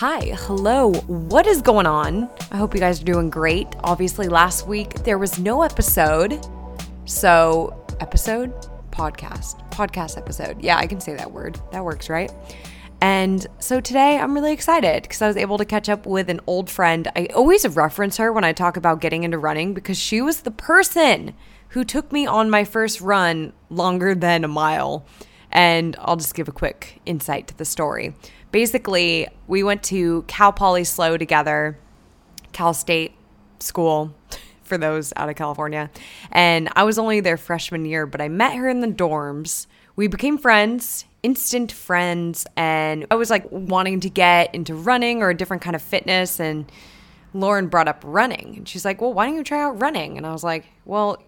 Hi, hello. What is going on? I hope you guys are doing great. Obviously, last week there was no episode. So, episode? Podcast. Podcast episode. Yeah, I can say that word. That works, right? And so today I'm really excited because I was able to catch up with an old friend. I always reference her when I talk about getting into running because she was the person who took me on my first run longer than a mile. And I'll just give a quick insight to the story. Basically, we went to Cal Poly SLO together, Cal State School for those out of California. And I was only there freshman year, but I met her in the dorms. We became friends, instant friends, and I was like wanting to get into running or a different kind of fitness. And Lauren brought up running, and she's like, Well, why don't you try out running? And I was like, Well,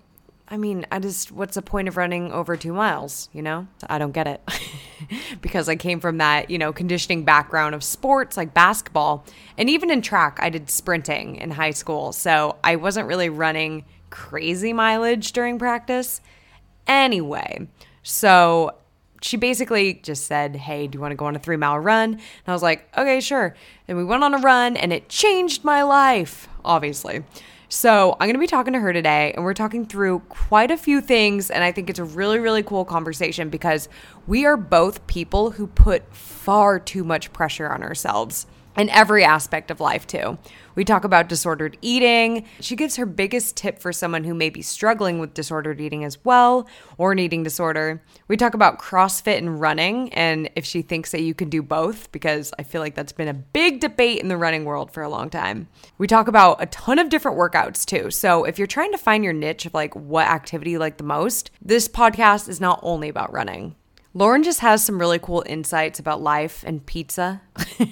I mean, I just, what's the point of running over two miles? You know, I don't get it because I came from that, you know, conditioning background of sports like basketball. And even in track, I did sprinting in high school. So I wasn't really running crazy mileage during practice. Anyway, so she basically just said, Hey, do you want to go on a three mile run? And I was like, Okay, sure. And we went on a run and it changed my life, obviously. So, I'm going to be talking to her today, and we're talking through quite a few things. And I think it's a really, really cool conversation because we are both people who put far too much pressure on ourselves in every aspect of life, too. We talk about disordered eating. She gives her biggest tip for someone who may be struggling with disordered eating as well or an eating disorder. We talk about CrossFit and running and if she thinks that you can do both, because I feel like that's been a big debate in the running world for a long time. We talk about a ton of different workouts too. So if you're trying to find your niche of like what activity you like the most, this podcast is not only about running. Lauren just has some really cool insights about life and pizza.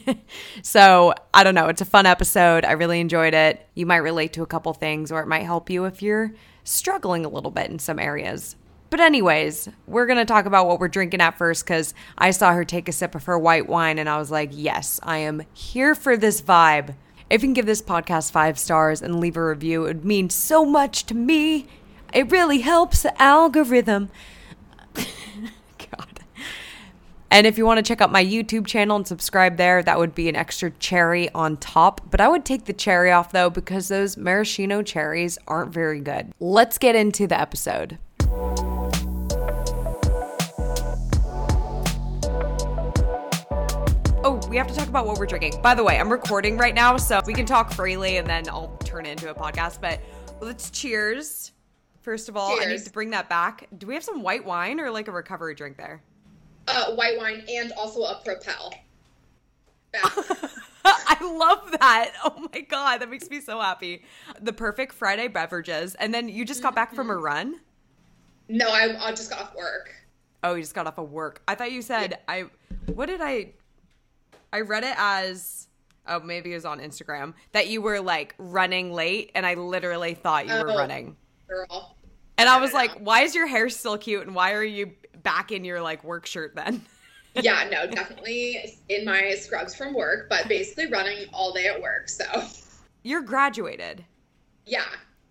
so, I don't know. It's a fun episode. I really enjoyed it. You might relate to a couple things, or it might help you if you're struggling a little bit in some areas. But, anyways, we're going to talk about what we're drinking at first because I saw her take a sip of her white wine and I was like, yes, I am here for this vibe. If you can give this podcast five stars and leave a review, it would mean so much to me. It really helps the algorithm. And if you want to check out my YouTube channel and subscribe there, that would be an extra cherry on top. But I would take the cherry off though because those maraschino cherries aren't very good. Let's get into the episode. Oh, we have to talk about what we're drinking. By the way, I'm recording right now, so we can talk freely and then I'll turn it into a podcast. But let's cheers. First of all, cheers. I need to bring that back. Do we have some white wine or like a recovery drink there? Uh, white wine and also a Propel. I love that. Oh my god, that makes me so happy. The perfect Friday beverages, and then you just got back from a mm-hmm. run. No, I, I just got off work. Oh, you just got off of work. I thought you said yeah. I. What did I? I read it as. Oh, maybe it was on Instagram that you were like running late, and I literally thought you oh, were running. Girl. And I, I was like, "Why is your hair still cute? And why are you back in your like work shirt then. yeah, no, definitely in my scrubs from work, but basically running all day at work. So you're graduated. Yeah.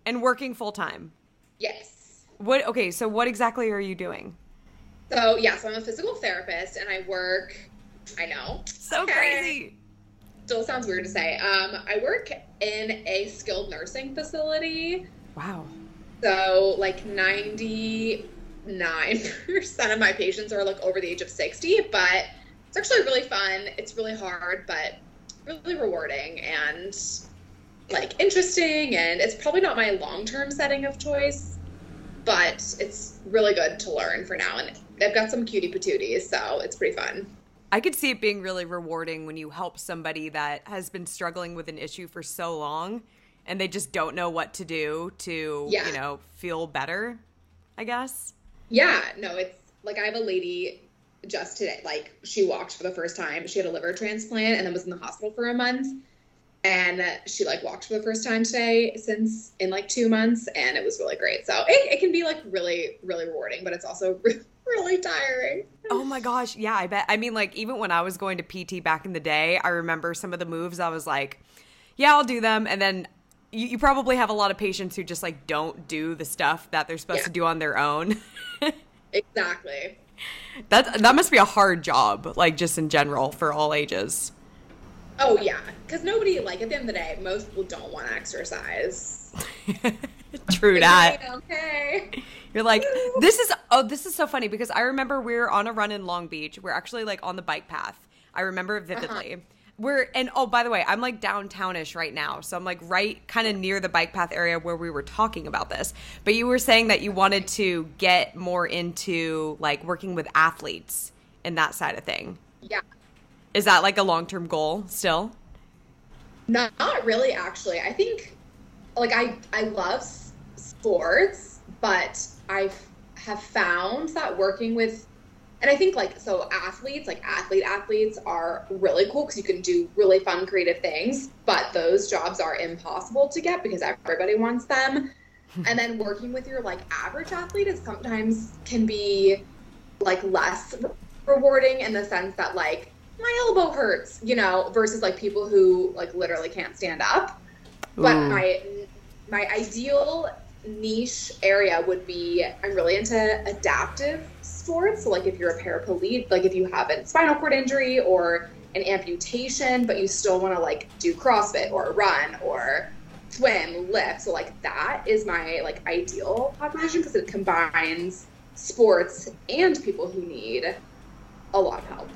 And working full time. Yes. What okay, so what exactly are you doing? So yeah, so I'm a physical therapist and I work I know. So crazy. Still sounds weird to say. Um, I work in a skilled nursing facility. Wow. So like 90 9% of my patients are like over the age of 60, but it's actually really fun. It's really hard, but really rewarding and like interesting. And it's probably not my long term setting of choice, but it's really good to learn for now. And I've got some cutie patooties, so it's pretty fun. I could see it being really rewarding when you help somebody that has been struggling with an issue for so long and they just don't know what to do to, yeah. you know, feel better, I guess. Yeah, no, it's like I have a lady just today, like she walked for the first time. She had a liver transplant and then was in the hospital for a month. And she like walked for the first time today since in like two months, and it was really great. So it, it can be like really, really rewarding, but it's also really tiring. Oh my gosh, yeah, I bet. I mean, like even when I was going to PT back in the day, I remember some of the moves. I was like, yeah, I'll do them, and then you, you probably have a lot of patients who just like don't do the stuff that they're supposed yeah. to do on their own. exactly. That that must be a hard job, like just in general for all ages. Oh yeah, because nobody like at the end of the day, most people don't want to exercise. True that. Okay. You're like, this is oh, this is so funny because I remember we are on a run in Long Beach. We're actually like on the bike path. I remember it vividly. Uh-huh. We're and oh by the way, I'm like downtownish right now. So I'm like right kind of near the bike path area where we were talking about this. But you were saying that you wanted to get more into like working with athletes and that side of thing. Yeah. Is that like a long-term goal still? Not, not really actually. I think like I I love sports, but I have found that working with and I think like so athletes, like athlete athletes are really cool because you can do really fun creative things, but those jobs are impossible to get because everybody wants them. and then working with your like average athlete is sometimes can be like less rewarding in the sense that like my elbow hurts, you know, versus like people who like literally can't stand up. Ooh. But my my ideal niche area would be I'm really into adaptive sports. So like if you're a paraplegic, like if you have a spinal cord injury or an amputation, but you still want to like do CrossFit or run or swim, lift. So like that is my like ideal population because it combines sports and people who need a lot of help.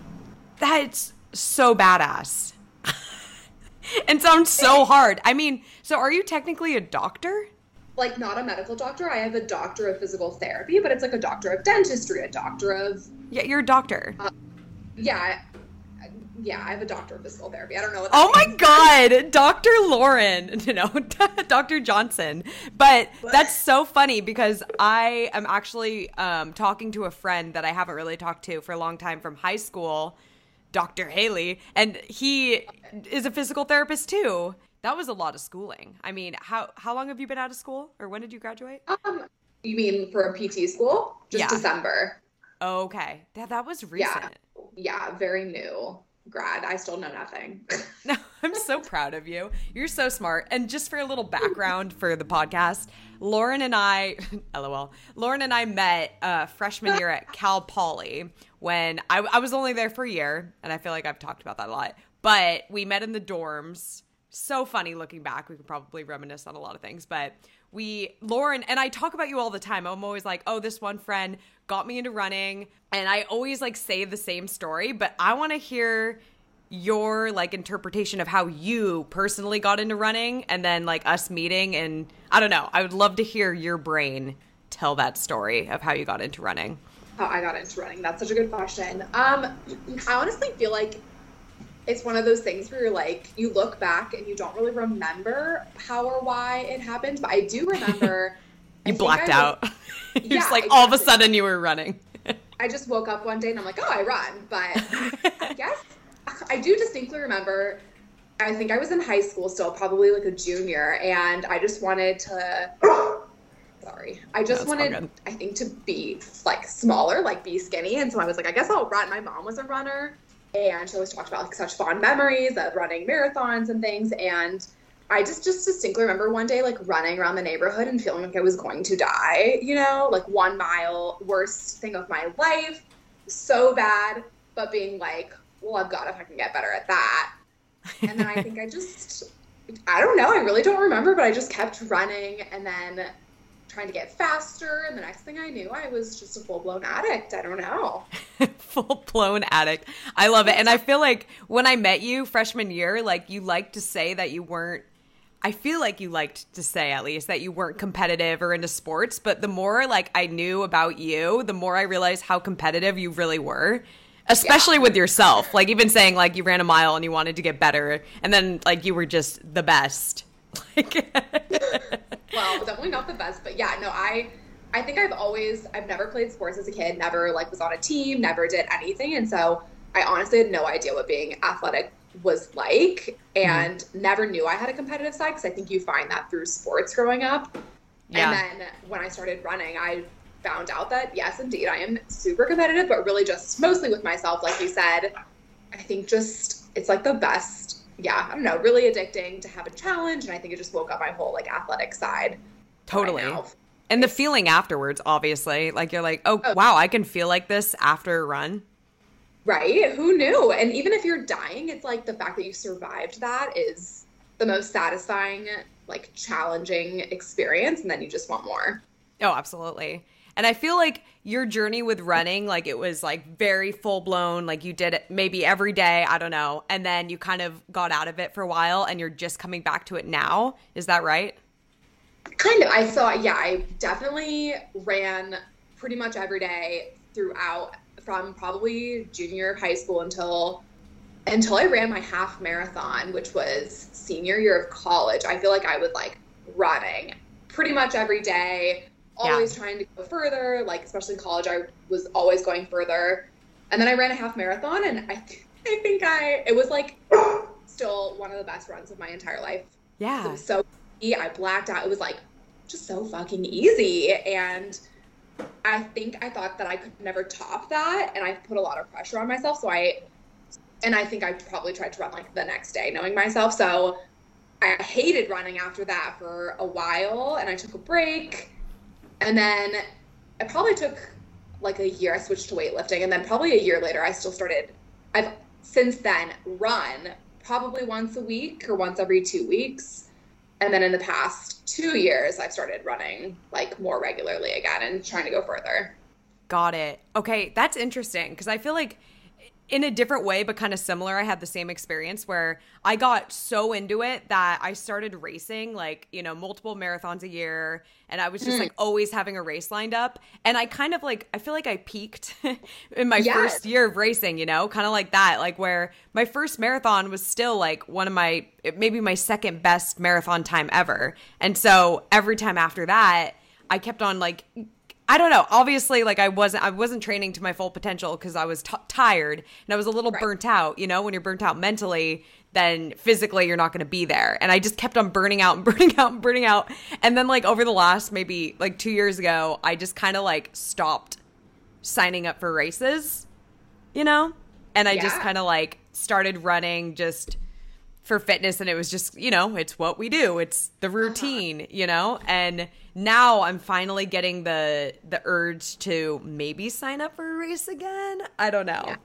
That's so badass. and sounds so hard. I mean, so are you technically a doctor? Like not a medical doctor. I have a doctor of physical therapy, but it's like a doctor of dentistry, a doctor of yeah, you're a doctor. Uh, yeah, yeah, I have a doctor of physical therapy. I don't know what. oh my god, Doctor Lauren, you know, Doctor Johnson. But that's so funny because I am actually um, talking to a friend that I haven't really talked to for a long time from high school, Doctor Haley, and he okay. is a physical therapist too. That was a lot of schooling. I mean, how how long have you been out of school, or when did you graduate? Um, you mean for a PT school? Just yeah. December. Okay, that that was recent. Yeah, yeah, very new grad. I still know nothing. no, I'm so proud of you. You're so smart. And just for a little background for the podcast, Lauren and I, lol, Lauren and I met uh, freshman year at Cal Poly when I, I was only there for a year, and I feel like I've talked about that a lot. But we met in the dorms so funny looking back. We could probably reminisce on a lot of things, but we, Lauren, and I talk about you all the time. I'm always like, oh, this one friend got me into running. And I always like say the same story, but I want to hear your like interpretation of how you personally got into running and then like us meeting. And I don't know, I would love to hear your brain tell that story of how you got into running. How I got into running. That's such a good question. Um, I honestly feel like it's one of those things where you're like you look back and you don't really remember how or why it happened but i do remember you blacked out. yeah, just like exactly. all of a sudden you were running. I just woke up one day and i'm like oh i run but i guess i do distinctly remember i think i was in high school still probably like a junior and i just wanted to sorry i just wanted i think to be like smaller like be skinny and so i was like i guess i'll run. My mom was a runner and she always talked about like such fond memories of running marathons and things. And I just just distinctly remember one day like running around the neighborhood and feeling like I was going to die, you know, like one mile, worst thing of my life, so bad, but being like, well, I've got if I can get better at that. And then I think I just I don't know, I really don't remember, but I just kept running. And then trying to get faster. And the next thing I knew, I was just a full blown addict. I don't know. full blown addict. I love it. And I feel like when I met you freshman year, like you liked to say that you weren't. I feel like you liked to say at least that you weren't competitive or into sports, but the more like I knew about you, the more I realized how competitive you really were especially yeah. with yourself like even saying like you ran a mile and you wanted to get better and then like you were just the best like well, definitely not the best, but yeah, no, I I think I've always I've never played sports as a kid, never like was on a team, never did anything, and so I honestly had no idea what being athletic was like and mm. never knew I had a competitive side because I think you find that through sports growing up. Yeah. And then when I started running, I found out that yes, indeed, I am super competitive, but really just mostly with myself, like you said. I think just it's like the best yeah, I don't know, really addicting to have a challenge. And I think it just woke up my whole like athletic side. Totally. And the feeling afterwards, obviously, like you're like, oh, oh, wow, I can feel like this after a run. Right? Who knew? And even if you're dying, it's like the fact that you survived that is the most satisfying, like challenging experience. And then you just want more. Oh, absolutely. And I feel like your journey with running, like it was like very full blown, like you did it maybe every day, I don't know. And then you kind of got out of it for a while and you're just coming back to it now. Is that right? Kind of. I thought, yeah, I definitely ran pretty much every day throughout from probably junior high school until until I ran my half marathon, which was senior year of college. I feel like I was like running pretty much every day, always yeah. trying to go further. Like especially in college, I was always going further. And then I ran a half marathon, and I I think I it was like still one of the best runs of my entire life. Yeah, it was so easy. I blacked out. It was like just so fucking easy and I think I thought that I could never top that, and I put a lot of pressure on myself. So I, and I think I probably tried to run like the next day, knowing myself. So I hated running after that for a while, and I took a break, and then it probably took like a year. I switched to weightlifting, and then probably a year later, I still started. I've since then run probably once a week or once every two weeks, and then in the past two years, I've started running like more regularly again and trying to go further. Got it. Okay, that's interesting because I feel like in a different way, but kind of similar. I had the same experience where I got so into it that I started racing like, you know, multiple marathons a year. And I was just mm. like always having a race lined up. And I kind of like, I feel like I peaked in my yes. first year of racing, you know, kind of like that. Like where my first marathon was still like one of my, maybe my second best marathon time ever. And so every time after that, I kept on like I don't know. Obviously, like I wasn't I wasn't training to my full potential because I was t- tired and I was a little right. burnt out. You know, when you're burnt out mentally, then physically you're not going to be there. And I just kept on burning out and burning out and burning out. And then like over the last maybe like 2 years ago, I just kind of like stopped signing up for races, you know? And I yeah. just kind of like started running just for fitness and it was just, you know, it's what we do. It's the uh-huh. routine, uh-huh. you know? And now I'm finally getting the the urge to maybe sign up for a race again. I don't know. Yeah,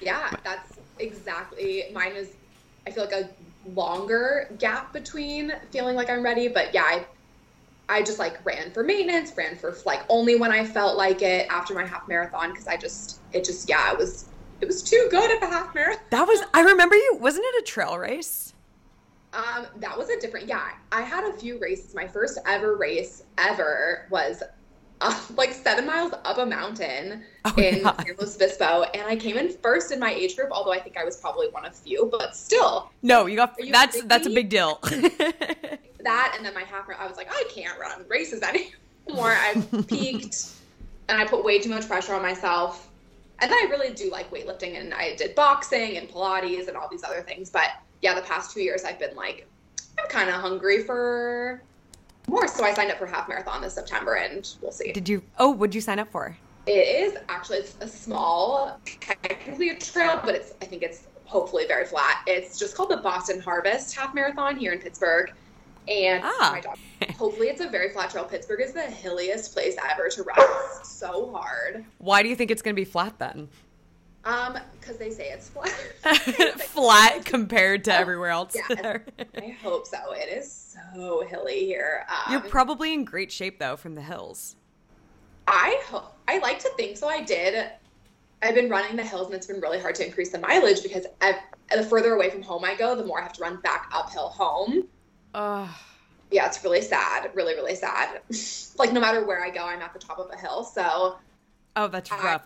yeah that's exactly mine is I feel like a longer gap between feeling like I'm ready, but yeah, I I just like ran for maintenance, ran for like only when I felt like it after my half marathon because I just it just yeah, it was it was too good of a half marathon. That was I remember you wasn't it a trail race? Um, that was a different. Yeah, I had a few races. My first ever race ever was uh, like seven miles up a mountain oh, in yeah. San Luis Obispo, and I came in first in my age group. Although I think I was probably one of few, but still. No, you got you that's that's a big deal. that and then my half. I was like, I can't run races anymore. I peaked, and I put way too much pressure on myself. And then I really do like weightlifting, and I did boxing and Pilates and all these other things, but yeah, the past two years I've been like, I'm kind of hungry for more. So I signed up for half marathon this September, and we'll see. Did you? Oh, what'd you sign up for? It is actually it's a small, technically a trail, but it's I think it's hopefully very flat. It's just called the Boston Harvest Half Marathon here in Pittsburgh. And ah. my dog, hopefully it's a very flat trail. Pittsburgh is the hilliest place ever to run. It's so hard. Why do you think it's going to be flat then? Um, because they say it's flat. flat compared to oh, everywhere else. Yeah, I hope so. It is so hilly here. Um, You're probably in great shape though from the hills. I hope. I like to think so. I did. I've been running the hills, and it's been really hard to increase the mileage because I've, the further away from home I go, the more I have to run back uphill home. Ugh. Yeah, it's really sad. Really, really sad. like no matter where I go, I'm at the top of a hill. So. Oh, that's rough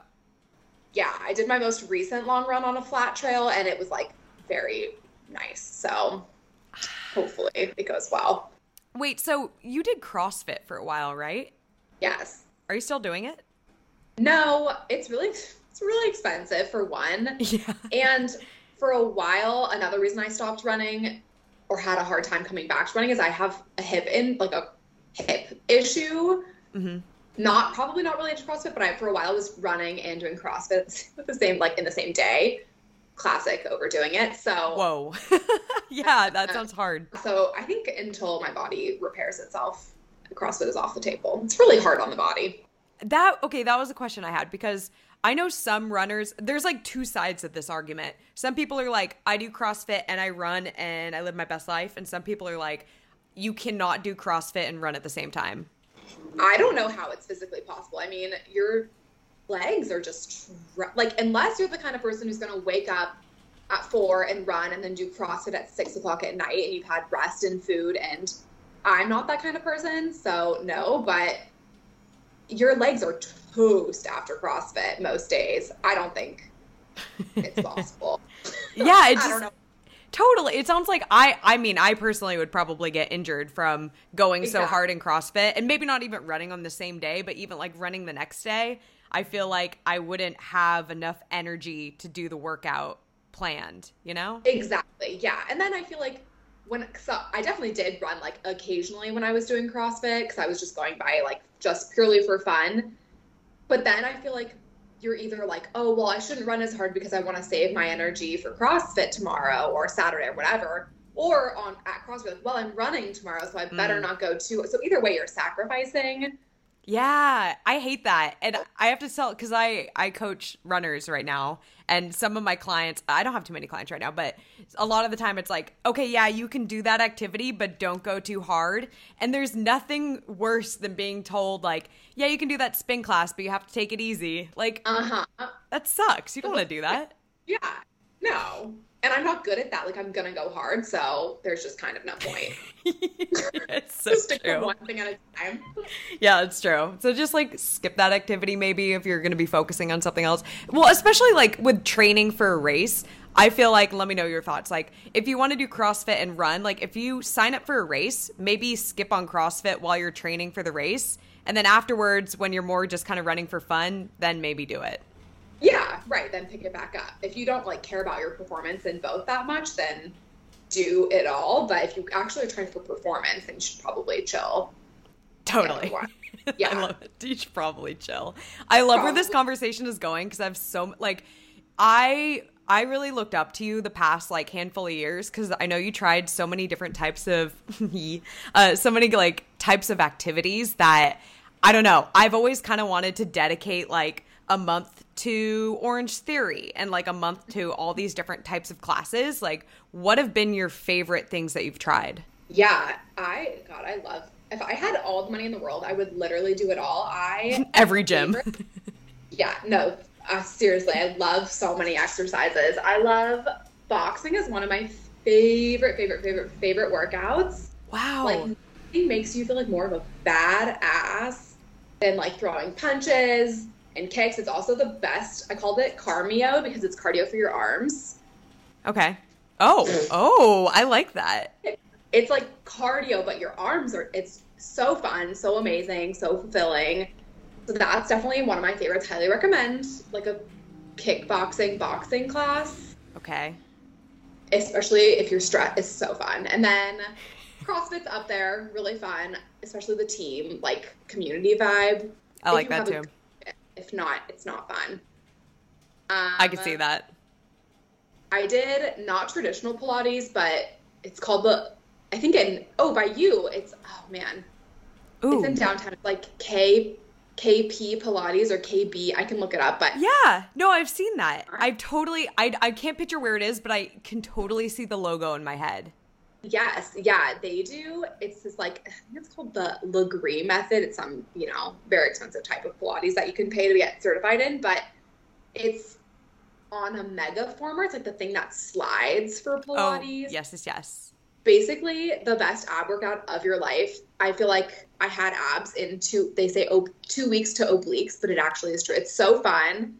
yeah, I did my most recent long run on a flat trail and it was like very nice. So hopefully it goes well. Wait, so you did CrossFit for a while, right? Yes. Are you still doing it? No, it's really it's really expensive for one. Yeah. And for a while, another reason I stopped running or had a hard time coming back to running is I have a hip in like a hip issue. Mm-hmm not probably not related to CrossFit, but I for a while was running and doing CrossFit the same like in the same day. Classic overdoing it. So whoa, yeah, that sounds hard. So I think until my body repairs itself, CrossFit is off the table. It's really hard on the body. That okay, that was a question I had because I know some runners, there's like two sides of this argument. Some people are like, I do CrossFit and I run and I live my best life. And some people are like, you cannot do CrossFit and run at the same time. I don't know how it's physically possible. I mean, your legs are just like, unless you're the kind of person who's going to wake up at four and run and then do CrossFit at six o'clock at night and you've had rest and food. And I'm not that kind of person. So, no, but your legs are toast after CrossFit most days. I don't think it's possible. yeah, it just totally. It sounds like I. I mean, I personally would probably get injured from going so hard in CrossFit, and maybe not even running on the same day, but even like running the next day. I feel like I wouldn't have enough energy to do the workout planned. You know? Exactly. Yeah, and then I feel like when so I definitely did run like occasionally when I was doing CrossFit because I was just going by like just purely for fun. But then I feel like you're either like, oh well, I shouldn't run as hard because I want to save my energy for CrossFit tomorrow or Saturday or whatever. Or on at CrossFit, like, well, I'm running tomorrow, so I better mm. not go too. So either way, you're sacrificing yeah, I hate that. And I have to tell cuz I I coach runners right now and some of my clients, I don't have too many clients right now, but a lot of the time it's like, okay, yeah, you can do that activity, but don't go too hard. And there's nothing worse than being told like, yeah, you can do that spin class, but you have to take it easy. Like Uh-huh. That sucks. You don't want to do that. Yeah. No and I'm not good at that. Like I'm gonna go hard, so there's just kind of no point. it's so just true. one thing at a time. yeah, it's true. So just like skip that activity maybe if you're gonna be focusing on something else. Well, especially like with training for a race. I feel like let me know your thoughts. Like if you want to do CrossFit and run, like if you sign up for a race, maybe skip on CrossFit while you're training for the race. And then afterwards, when you're more just kind of running for fun, then maybe do it. Yeah, right. Then pick it back up. If you don't like care about your performance in both that much, then do it all. But if you actually are trying for performance, then you should probably chill. Totally. Yeah. I love it. You should probably chill. I love probably. where this conversation is going because I've so like I I really looked up to you the past like handful of years because I know you tried so many different types of uh, so many like types of activities that I don't know. I've always kind of wanted to dedicate like a month to Orange Theory and like a month to all these different types of classes. Like, what have been your favorite things that you've tried? Yeah, I, God, I love, if I had all the money in the world, I would literally do it all. I, every gym. yeah, no, uh, seriously, I love so many exercises. I love boxing is one of my favorite, favorite, favorite, favorite workouts. Wow. Like, it makes you feel like more of a badass than like throwing punches and kicks. It's also the best. I called it cardio because it's cardio for your arms. Okay. Oh, oh, I like that. It's like cardio, but your arms are. It's so fun, so amazing, so fulfilling. So that's definitely one of my favorites. Highly recommend like a kickboxing boxing class. Okay. Especially if you're stressed, it's so fun. And then CrossFit's up there, really fun, especially the team, like community vibe. I like that too. A, if not, it's not fun. Um, I can see that. I did not traditional Pilates, but it's called the. I think in oh by you, it's oh man, Ooh. it's in downtown. It's like K KP Pilates or KB. I can look it up, but yeah, no, I've seen that. I've totally. I I can't picture where it is, but I can totally see the logo in my head. Yes, yeah, they do. It's this like I think it's called the Lagree method. It's some you know very expensive type of Pilates that you can pay to get certified in, but it's on a Megaformer. It's like the thing that slides for oh, Pilates. Oh, yes, yes, yes. Basically, the best ab workout of your life. I feel like I had abs in two. They say oh, two weeks to obliques, but it actually is true. It's so fun,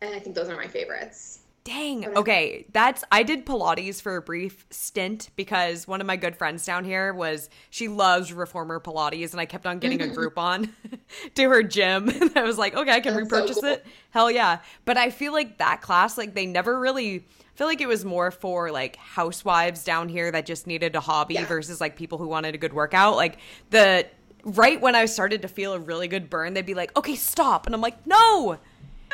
and I think those are my favorites. Dang. Okay. That's I did Pilates for a brief stint because one of my good friends down here was she loves reformer Pilates and I kept on getting a Groupon to her gym. And I was like, okay, I can That's repurchase so cool. it. Hell yeah. But I feel like that class, like they never really I feel like it was more for like housewives down here that just needed a hobby yeah. versus like people who wanted a good workout. Like the right when I started to feel a really good burn, they'd be like, okay, stop. And I'm like, no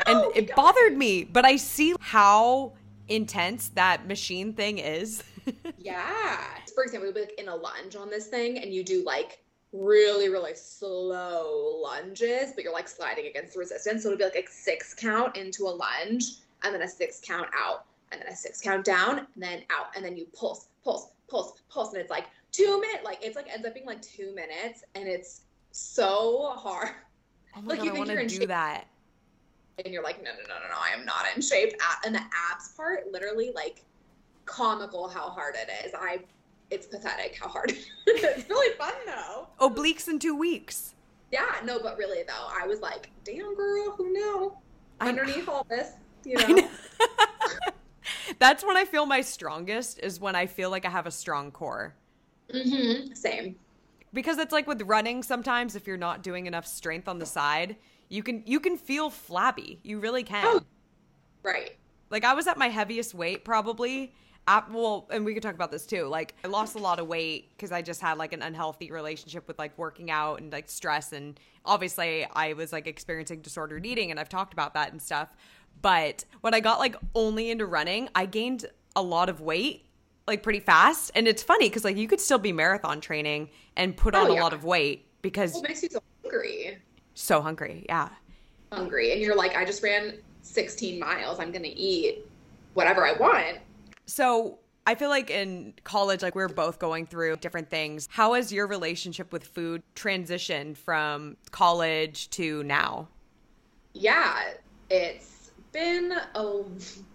and oh, it God. bothered me. But I see how intense that machine thing is. yeah. For example, you'll be like in a lunge on this thing, and you do like really, really slow lunges, but you're like sliding against the resistance. So it'll be like a six count into a lunge and then a six count out and then a six count down and then out. And then you pulse, pulse, pulse, pulse. And it's like two minutes, like it's like ends up being like two minutes and it's so hard. Oh like God, you think I want to do that. And you're like, no, no, no, no, no, I am not in shape. And the abs part, literally like comical how hard it is. I it's pathetic how hard it's really fun though. Obliques in two weeks. Yeah, no, but really though, I was like, damn girl, who knew? Underneath all this, you know. know. That's when I feel my strongest is when I feel like I have a strong core. Mm-hmm. Same. Because it's like with running sometimes if you're not doing enough strength on the side, you can you can feel flabby. You really can. Oh, right. Like I was at my heaviest weight probably I, well, and we could talk about this too. Like, I lost a lot of weight because I just had like an unhealthy relationship with like working out and like stress. And obviously, I was like experiencing disordered eating, and I've talked about that and stuff. But when I got like only into running, I gained a lot of weight like pretty fast. And it's funny because like you could still be marathon training and put oh, on yeah. a lot of weight because well, it makes you so hungry. So hungry, yeah. Hungry, and you're like, I just ran 16 miles. I'm gonna eat whatever I want so I feel like in college, like we are both going through different things. How has your relationship with food transitioned from college to now? Yeah, it's been a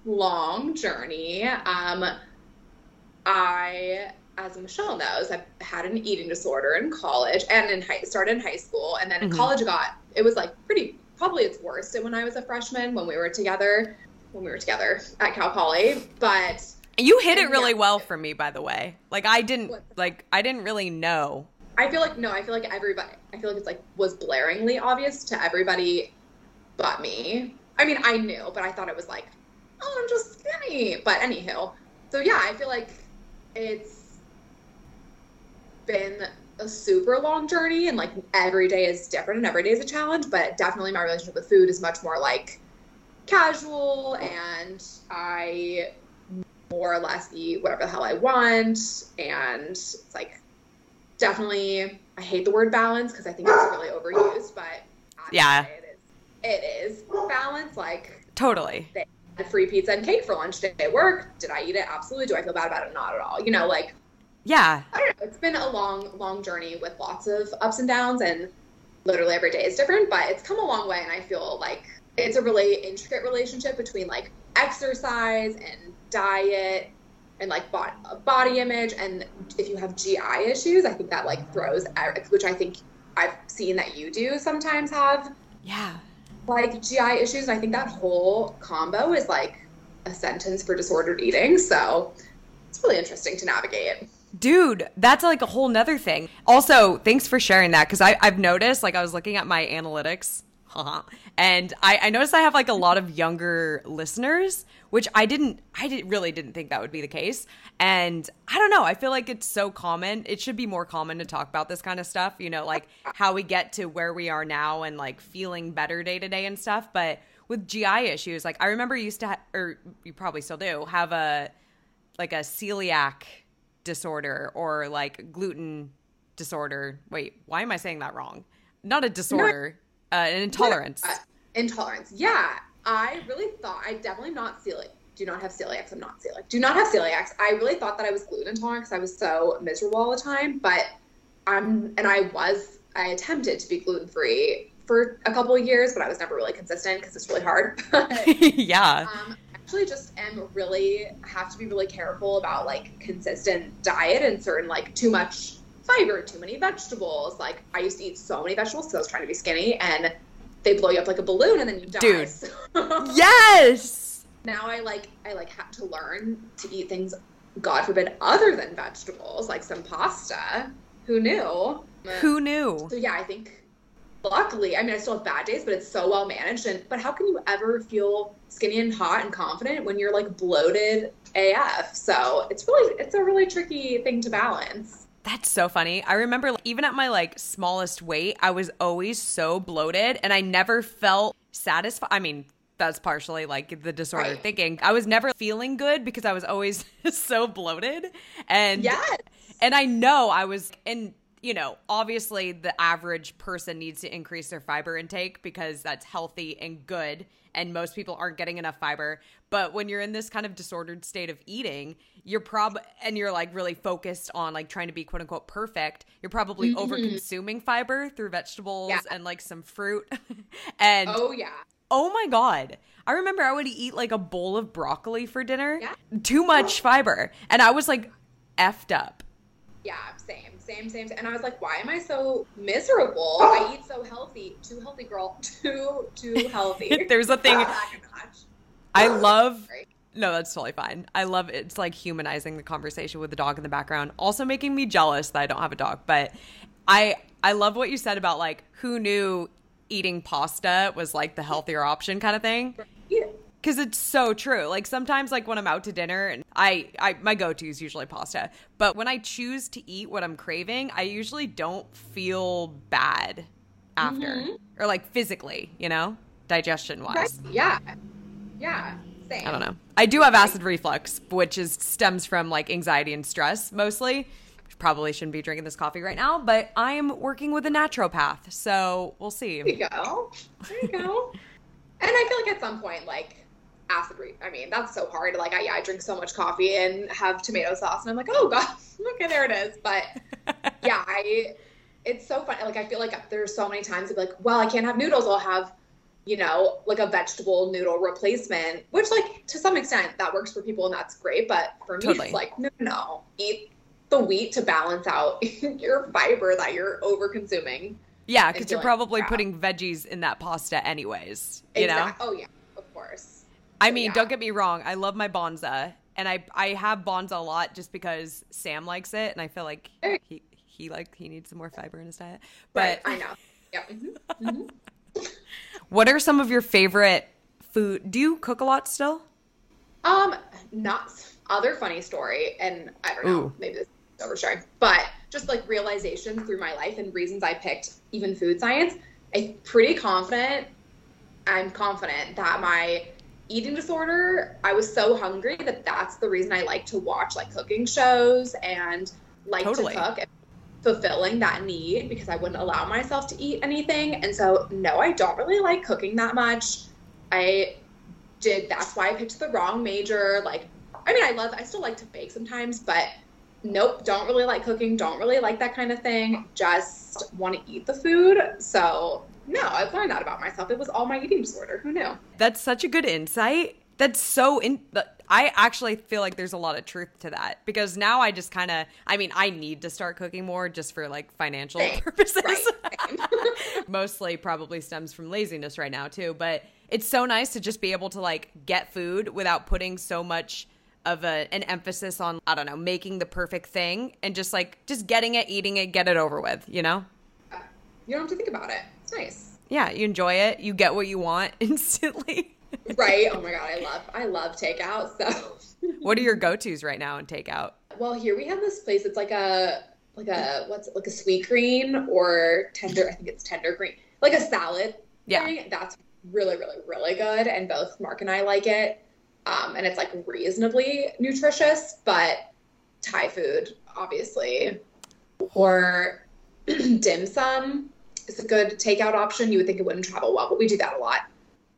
long journey. Um, I, as Michelle knows, I had an eating disorder in college and in high, started in high school, and then in mm-hmm. college got it was like pretty probably its worst when I was a freshman when we were together when we were together at Cal Poly, but you hit it really yeah. well for me, by the way. Like I didn't like I didn't really know. I feel like no, I feel like everybody I feel like it's like was blaringly obvious to everybody but me. I mean, I knew, but I thought it was like, oh, I'm just skinny. But anywho, so yeah, I feel like it's been a super long journey, and like every day is different, and every day is a challenge. But definitely, my relationship with food is much more like casual, and I more or less eat whatever the hell I want. And it's like definitely, I hate the word balance because I think it's really overused, but yeah, it is. It is balance. Like totally. They had free pizza and cake for lunch today at work. Did I eat it? Absolutely. Do I feel bad about it? Not at all. You know, like yeah. I don't know. It's been a long, long journey with lots of ups and downs, and literally every day is different. But it's come a long way, and I feel like it's a really intricate relationship between like exercise and diet and like body, body image and if you have gi issues i think that like throws which i think i've seen that you do sometimes have yeah like gi issues and i think that whole combo is like a sentence for disordered eating so it's really interesting to navigate Dude, that's like a whole nother thing. Also, thanks for sharing that because I've noticed, like, I was looking at my analytics and I, I noticed I have like a lot of younger listeners, which I didn't, I didn't, really didn't think that would be the case. And I don't know, I feel like it's so common. It should be more common to talk about this kind of stuff, you know, like how we get to where we are now and like feeling better day to day and stuff. But with GI issues, like I remember used to, ha- or you probably still do, have a like a celiac disorder or like gluten disorder. Wait, why am I saying that wrong? Not a disorder. Uh, an intolerance. Yeah, uh, intolerance. Yeah. I really thought I definitely not celiac. Do not have celiac. I'm not celiac. Do not have celiac. I really thought that I was gluten intolerant because I was so miserable all the time. But I'm and I was I attempted to be gluten free for a couple of years, but I was never really consistent because it's really hard. yeah. Um, actually just am really have to be really careful about like consistent diet and certain like too much fiber, too many vegetables. Like I used to eat so many vegetables because I was trying to be skinny, and they blow you up like a balloon, and then you die. Dude, yes. Now I like I like had to learn to eat things, God forbid, other than vegetables, like some pasta. Who knew? Who knew? So yeah, I think luckily, I mean, I still have bad days, but it's so well managed. And but how can you ever feel skinny and hot and confident when you're like bloated AF? So it's really it's a really tricky thing to balance. That's so funny. I remember like, even at my like smallest weight, I was always so bloated and I never felt satisfied. I mean, that's partially like the disordered right. thinking. I was never feeling good because I was always so bloated. And yes. and I know I was and you know, obviously the average person needs to increase their fiber intake because that's healthy and good. And most people aren't getting enough fiber. But when you're in this kind of disordered state of eating, you're prob and you're like really focused on like trying to be quote unquote perfect, you're probably mm-hmm. over consuming fiber through vegetables yeah. and like some fruit. and oh, yeah. Oh my God. I remember I would eat like a bowl of broccoli for dinner. Yeah. Too much fiber. And I was like effed up. Yeah, same same, same. And I was like, why am I so miserable? I oh. eat so healthy. Too healthy, girl. Too, too healthy. There's a thing. I love. No, that's totally fine. I love it. It's like humanizing the conversation with the dog in the background. Also making me jealous that I don't have a dog. But I I love what you said about like who knew eating pasta was like the healthier option kind of thing. Because it's so true. Like sometimes, like when I'm out to dinner, and I, I my go-to is usually pasta. But when I choose to eat what I'm craving, I usually don't feel bad after, mm-hmm. or like physically, you know, digestion wise. Yeah, yeah. Same. I don't know. I do have acid reflux, which is stems from like anxiety and stress mostly. Probably shouldn't be drinking this coffee right now, but I am working with a naturopath, so we'll see. There you go. There you go. and I feel like at some point, like acid re- I mean, that's so hard. Like, I, yeah, I drink so much coffee and have tomato sauce, and I'm like, oh god, okay, there it is. But yeah, I, it's so funny. Like, I feel like there's so many times of like, well, I can't have noodles. I'll have, you know, like a vegetable noodle replacement, which like to some extent that works for people and that's great. But for me, totally. it's like, no, no, eat the wheat to balance out your fiber that you're over consuming. Yeah, because you're probably crap. putting veggies in that pasta anyways. You exactly. know? Oh yeah. I mean, yeah. don't get me wrong. I love my Banza, and I I have Banza a lot just because Sam likes it, and I feel like he he like he needs some more fiber in his diet. But right, I know. Yeah. Mm-hmm. Mm-hmm. what are some of your favorite food? Do you cook a lot still? Um, not other funny story, and I don't know, Ooh. maybe this is oversharing, but just like realization through my life and reasons I picked even food science. I'm pretty confident. I'm confident that my eating disorder, I was so hungry that that's the reason I like to watch like cooking shows and like totally. to cook and fulfilling that need because I wouldn't allow myself to eat anything. And so, no, I don't really like cooking that much. I did, that's why I picked the wrong major. Like, I mean, I love, I still like to bake sometimes, but nope, don't really like cooking, don't really like that kind of thing. Just want to eat the food. So no, I've learned that about myself. It was all my eating disorder. Who knew? That's such a good insight. That's so in. I actually feel like there's a lot of truth to that because now I just kind of. I mean, I need to start cooking more just for like financial Same. purposes. Right. Mostly, probably stems from laziness right now too. But it's so nice to just be able to like get food without putting so much of a, an emphasis on I don't know making the perfect thing and just like just getting it, eating it, get it over with. You know. Uh, you don't have to think about it. Nice. Yeah, you enjoy it. You get what you want instantly. right. Oh my god, I love I love takeout. So What are your go-tos right now in takeout? Well, here we have this place. It's like a like a what's it, like a Sweetgreen or tender I think it's tender green. Like a salad. Yeah. Thing. That's really, really, really good. And both Mark and I like it. Um, and it's like reasonably nutritious, but Thai food, obviously. Or dim sum is a good takeout option. You would think it wouldn't travel well, but we do that a lot.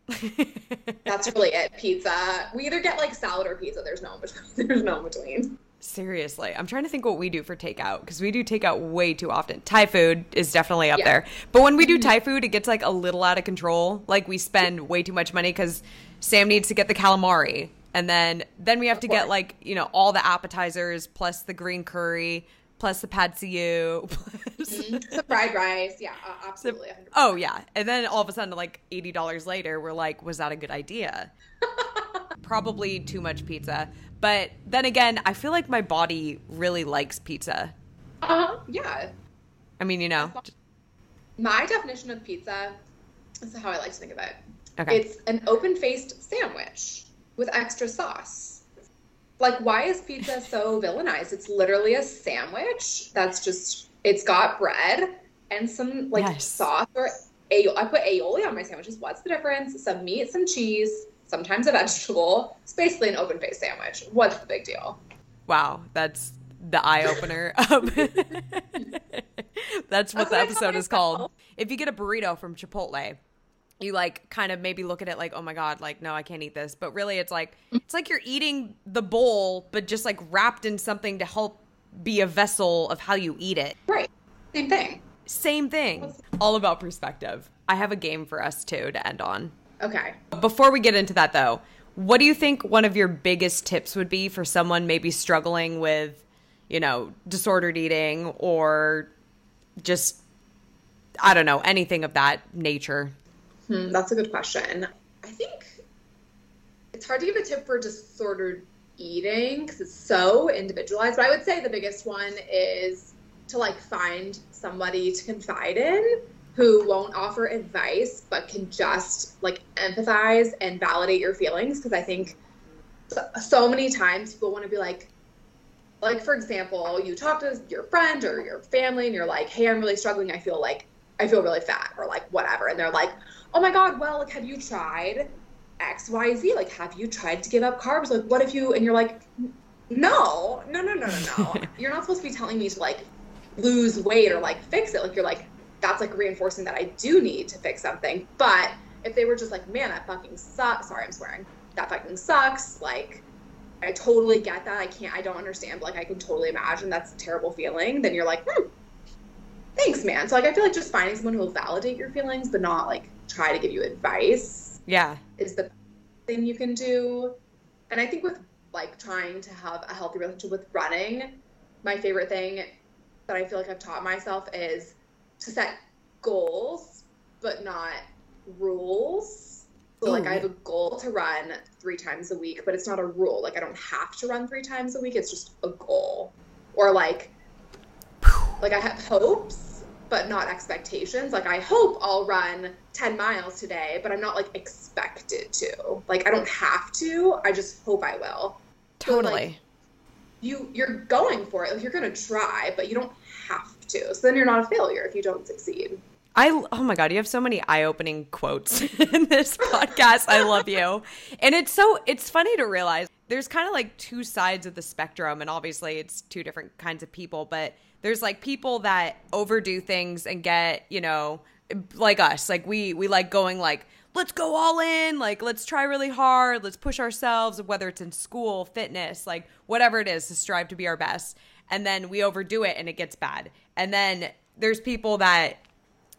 That's really it. Pizza. We either get like salad or pizza. There's no in between. There's no in between. Seriously, I'm trying to think what we do for takeout because we do takeout way too often. Thai food is definitely up yeah. there, but when we do mm-hmm. Thai food, it gets like a little out of control. Like we spend way too much money because Sam needs to get the calamari, and then then we have of to course. get like you know all the appetizers plus the green curry plus the pad see ew. mm-hmm. the fried rice. Yeah, absolutely. 100%. Oh, yeah. And then all of a sudden, like $80 later, we're like, was that a good idea? Probably too much pizza. But then again, I feel like my body really likes pizza. Uh huh. Yeah. I mean, you know. My definition of pizza is how I like to think of it. Okay. It's an open faced sandwich with extra sauce. Like, why is pizza so villainized? It's literally a sandwich that's just, it's got bread and some like yes. sauce or aioli. I put aioli on my sandwiches. What's the difference? Some meat, some cheese, sometimes a vegetable. It's basically an open faced sandwich. What's the big deal? Wow, that's the eye opener. That's what That's the what episode is called. If you get a burrito from Chipotle, you like kind of maybe look at it like, oh my god, like no, I can't eat this. But really, it's like it's like you're eating the bowl, but just like wrapped in something to help be a vessel of how you eat it. Right. Same thing. Same thing. All about perspective. I have a game for us too to end on. Okay. Before we get into that though, what do you think one of your biggest tips would be for someone maybe struggling with, you know, disordered eating or just I don't know, anything of that nature? Hmm, that's a good question. I think it's hard to give a tip for disordered eating because it's so individualized. But I would say the biggest one is to like find somebody to confide in who won't offer advice but can just like empathize and validate your feelings because I think so, many times people want to be like like for example you talk to your friend or your family and you're like hey i'm really struggling i feel like i feel really fat or like whatever. And they're like oh my god well like have you tried xyz like have you tried to give up carbs? Like what if you and you're like no no no no no no. You're not supposed to be telling me to like lose weight or like fix it. Like you're like that's like reinforcing that i do need to fix something. But if they were just like man that fucking sucks sorry i'm swearing that fucking sucks like I totally get that. I can't, I don't understand, but like I can totally imagine that's a terrible feeling. Then you're like, hmm, thanks, man. So like I feel like just finding someone who will validate your feelings, but not like try to give you advice Yeah. is the thing you can do. And I think with like trying to have a healthy relationship with running, my favorite thing that I feel like I've taught myself is to set goals, but not rules. So like I have a goal to run three times a week, but it's not a rule. Like I don't have to run three times a week. It's just a goal. Or like like I have hopes, but not expectations. Like I hope I'll run 10 miles today, but I'm not like expected to. Like I don't have to. I just hope I will. So, like, Totally. you you're going for it. Like you're gonna try, but you don't have to. So then you're not a failure if you don't succeed. I oh my god, you have so many eye-opening quotes in this podcast. I love you. And it's so it's funny to realize there's kind of like two sides of the spectrum and obviously it's two different kinds of people, but there's like people that overdo things and get, you know, like us. Like we we like going like let's go all in, like let's try really hard, let's push ourselves whether it's in school, fitness, like whatever it is to strive to be our best. And then we overdo it and it gets bad. And then there's people that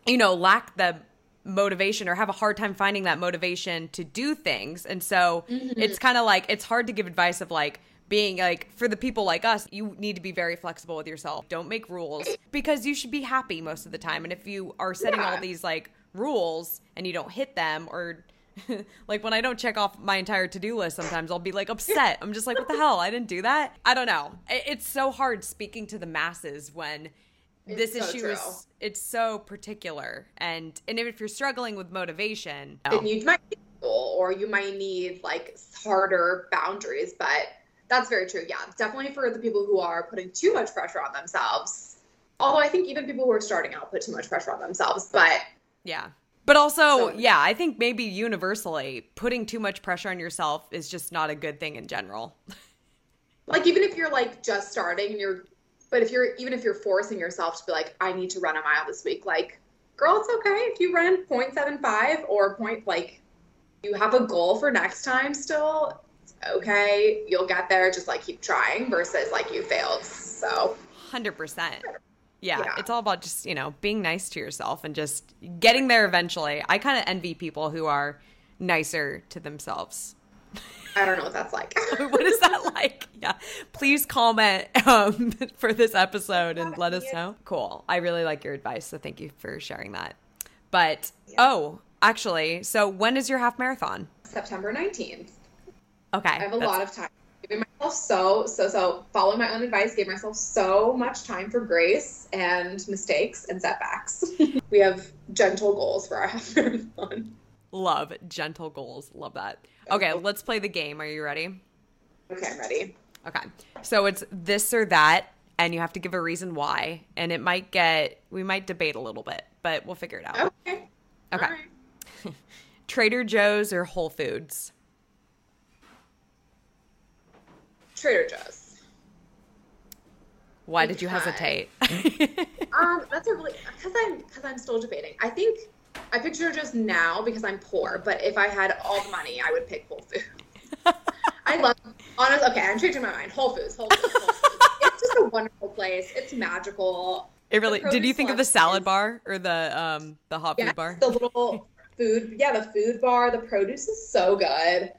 you know, lack the motivation or have a hard time finding that motivation to do things. And so mm-hmm. it's kind of like it's hard to give advice of like being like for the people like us, you need to be very flexible with yourself. Don't make rules because you should be happy most of the time. And if you are setting all these like rules and you don't hit them or like when I don't check off my entire to-do list sometimes I'll be like upset. I'm just like what the hell? I didn't do that. I don't know. It's so hard speaking to the masses when this so issue true. is it's so particular and and if you're struggling with motivation And you might or you might need like harder boundaries, but that's very true. Yeah, definitely for the people who are putting too much pressure on themselves. Although I think even people who are starting out put too much pressure on themselves, but yeah but also So- yeah i think maybe universally putting too much pressure on yourself is just not a good thing in general like even if you're like just starting and you're but if you're even if you're forcing yourself to be like i need to run a mile this week like girl it's okay if you run 0.75 or point like you have a goal for next time still okay you'll get there just like keep trying versus like you failed so 100% yeah, Yeah. it's all about just you know being nice to yourself and just getting there eventually i kind of envy people who are nicer to themselves i don't know what that's like what is that like? Yeah. Please comment um, for this episode and let us know. Cool. I really like your advice. So thank you for sharing that. But, oh, actually, so when is your half marathon? september 19th Okay. i have a lot of time giving myself so so so following my own advice gave myself so much time for grace and mistakes and setbacks we have gentle goals for our half marathon Love gentle goals. Love that. Okay, let's play the game. Are you ready? okay i'm ready Okay. So it's this or that, and you have to give a reason why. And it might get, we might debate a little bit, but we'll figure it out. okay Okay. Right. Trader Joe's or Whole Foods? Trader joe's Why did you Because- hesitate? Um, that's a really because I'm because I'm still debating. I think I picture just now because I'm poor, but if I had all the money, I would pick Whole Foods. I love honest. Okay, I'm changing my mind. Whole Foods, Whole Foods, Whole Foods. It's just a wonderful place. It's magical. It really. Did you think of the salad is- bar or the um the hot Yeah, food bar? the little food. Yeah, the food bar. The produce is so good.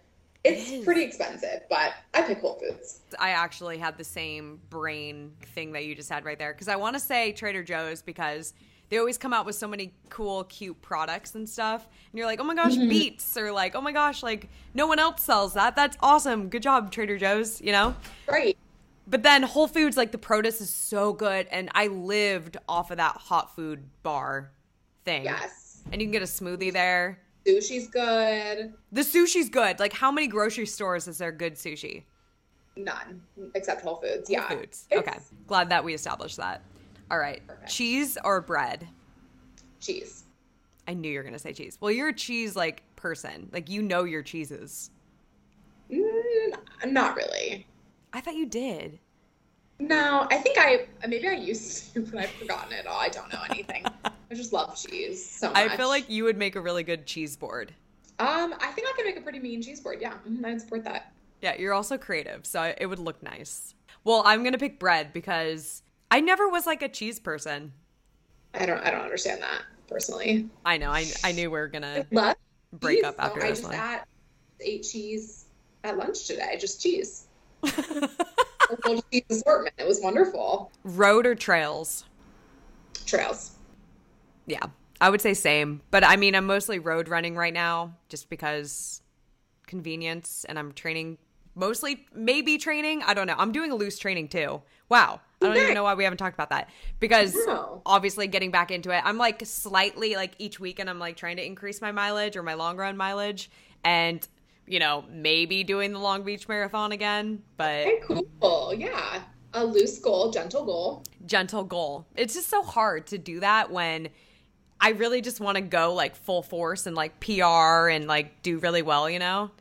It's It pretty expensive, but I pick Whole Foods. I actually had the same brain thing that you just had right there because I want to say Trader Joe's because they always come out with so many cool, cute products and stuff, and you're like, oh my gosh, Mm-hmm. beets, or like, oh my gosh, like no one else sells that. That's awesome. Good job, Trader Joe's. You know. Right. But then Whole Foods, like the produce is so good, and I lived off of that hot food bar thing. Yes. And you can get a smoothie there. Sushi's good. The sushi's good. Like, how many grocery stores is there good sushi? None except Whole Foods. Yeah. Whole Foods. It's Okay. Glad that we established that. All right. Perfect. Cheese or bread? Cheese. I knew you were going to say cheese. Well, you're a cheese like person. Like, you know your cheeses. Mm, not really. I thought you did. No, I think I maybe I used to, but I've forgotten it all. I don't know anything. I just love cheese so much. I feel like you would make a really good cheese board. um, I think I can make a pretty mean cheese board. Yeah, Mhm, I'd support that. Yeah, you're also creative, so it would look nice. Well, I'm going to pick bread because I never was like a cheese person. I don't I don't understand that personally. I know. I, I knew we were going to love break cheese, up after I this just one. ate, ate cheese at lunch today. Just cheese. cheese assortment. It was wonderful. Road or trails? Trails. Yeah, I would say same. But I mean, I'm mostly road running right now just because convenience and I'm training mostly, maybe training. I don't know. I'm doing a loose training too. Wow. I don't even know why we haven't talked about that because No. obviously getting back into it, I'm like slightly like each weekend, I'm like trying to increase my mileage or my long run mileage and, you know, maybe doing the Long Beach Marathon again, but Okay, cool. Yeah. A loose goal, gentle goal. gentle goal. It's just so hard to do that when I really just want to go like full force and like PR and like do really well, you know?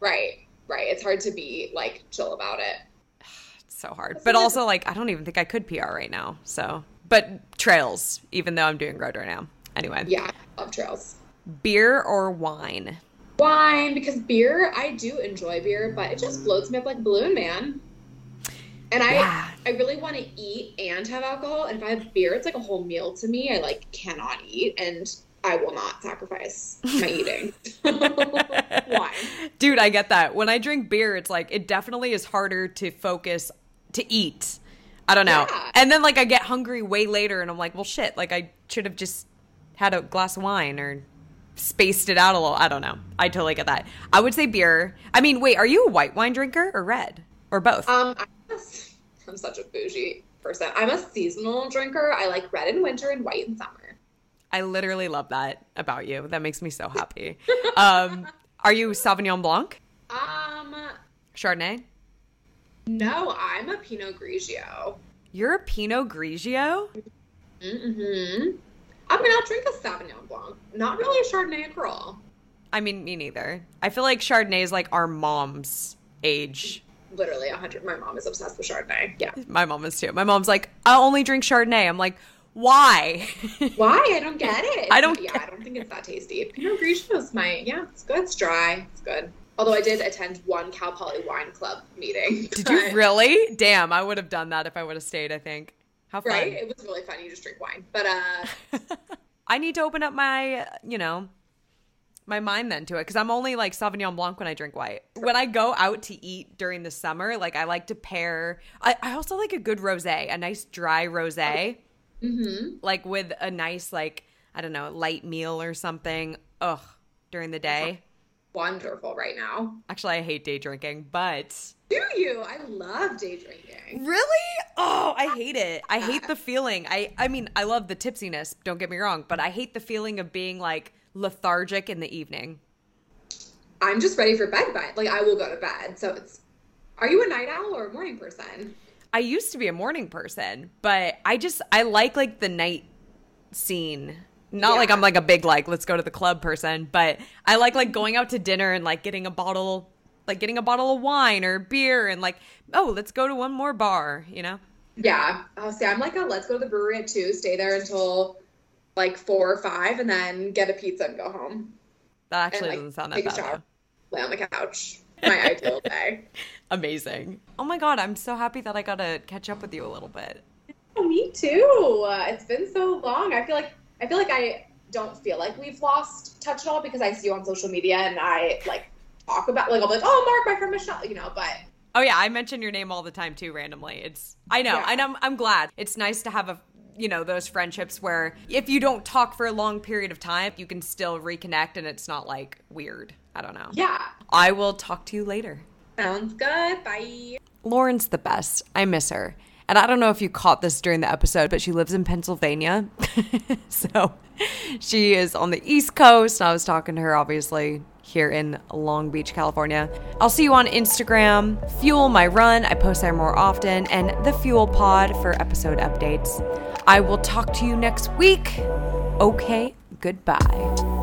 Right. Right. It's hard to be like chill about it. It's so hard. But also like I don't even think I could PR right now. So, but trails even though I'm doing road right now. Anyway, Yeah. Love trails. beer or wine? Wine, because beer, I do enjoy beer, but it just floats me up like a balloon, man. And I Yeah. I really want to eat and have alcohol. And if I have beer, it's like a whole meal to me. I like cannot eat and I will not sacrifice my eating. Wine. Dude, I get that. When I drink beer, it's like it definitely is harder to focus to eat. I don't know. Yeah. And then like I get hungry way later and I'm like, well shit, like I should have just had a glass of wine or spaced it out a little. I don't know. I totally get that. I would say beer. I mean, wait, are you a white wine drinker or red? Or both? Um, a, I'm such a bougie person. I'm a seasonal drinker. I like red in winter and white in summer. I literally love that about you. That makes me so happy. um, are you Sauvignon Blanc? Um, Chardonnay? no, I'm a Pinot Grigio. You're a Pinot Grigio? Mm-hmm. I mean, I'll drink a Sauvignon Blanc. Not really a Chardonnay girl. I mean, me neither. I feel like Chardonnay is like our mom's age. Literally, a hundred. My mom is obsessed with Chardonnay. Yeah. My mom is too. My mom's like, I only drink Chardonnay. I'm like, why? Why? I don't get it. I don't Yeah, I don't think it's that tasty. Pinot Grigio is my. Yeah, it's good. It's dry. It's good. Although I did attend one Cal Poly Wine Club meeting. Did you really? Damn, I would have done that if I would have stayed, I think. How fun. Right? It was really fun. You just drink wine, but uh, I need to open up my, you know, my mind then to it because I'm only like Sauvignon Blanc when I drink white. When I go out to eat during the summer, like I like to pair. I, I also like a good rosé, a nice dry rosé, mm-hmm. like with a nice like I don't know light meal or something. Ugh, during the day. wonderful right now. Actually, I hate day drinking, but Do you? I love day drinking. Really? Oh, I hate it. I hate the feeling. I I mean, I love the tipsiness, don't get me wrong, but I hate the feeling of being like lethargic in the evening. I'm just ready for bed. Bed. Like I will go to bed. So it's. Are you a night owl or a morning person? I used to be a morning person, but I just I like like the night scene. Not like I'm like a big like let's go to the club person, but I like like going out to dinner and like getting a bottle like getting a bottle of wine or beer and like oh, let's go to one more bar, you know? Yeah. Oh, I'll say I'm like a let's go to the brewery at two, stay there until like four or five, and then get a pizza and go home. That actually like, doesn't sound that take a bad. shower. though. Lay on the couch. My ideal day. Amazing. Oh my god, I'm so happy that I got to catch up with you a little bit. Oh, me too. Uh, it's been so long. I feel like I feel like I don't feel like we've lost touch at all because I see you on social media and I like talk about like I'll be like, oh, Mark, my friend Michelle, you know. But Oh yeah, I mention your name all the time too randomly. It's I know, Yeah. and I'm I'm glad. It's nice to have a you know, those friendships where if you don't talk for a long period of time, you can still reconnect and it's not like weird. I don't know. yeah, I will talk to you later. sounds good. Bye. Lauren's the best. I miss her. And I don't know if you caught this during the episode, but she lives in Pennsylvania. so she is on the East Coast. I was talking to her, obviously, here in Long Beach, California. I'll see you on Instagram, Fuel My Run. I post there more often, and the Fuel Pod for episode updates. I will talk to you next week. Okay, goodbye.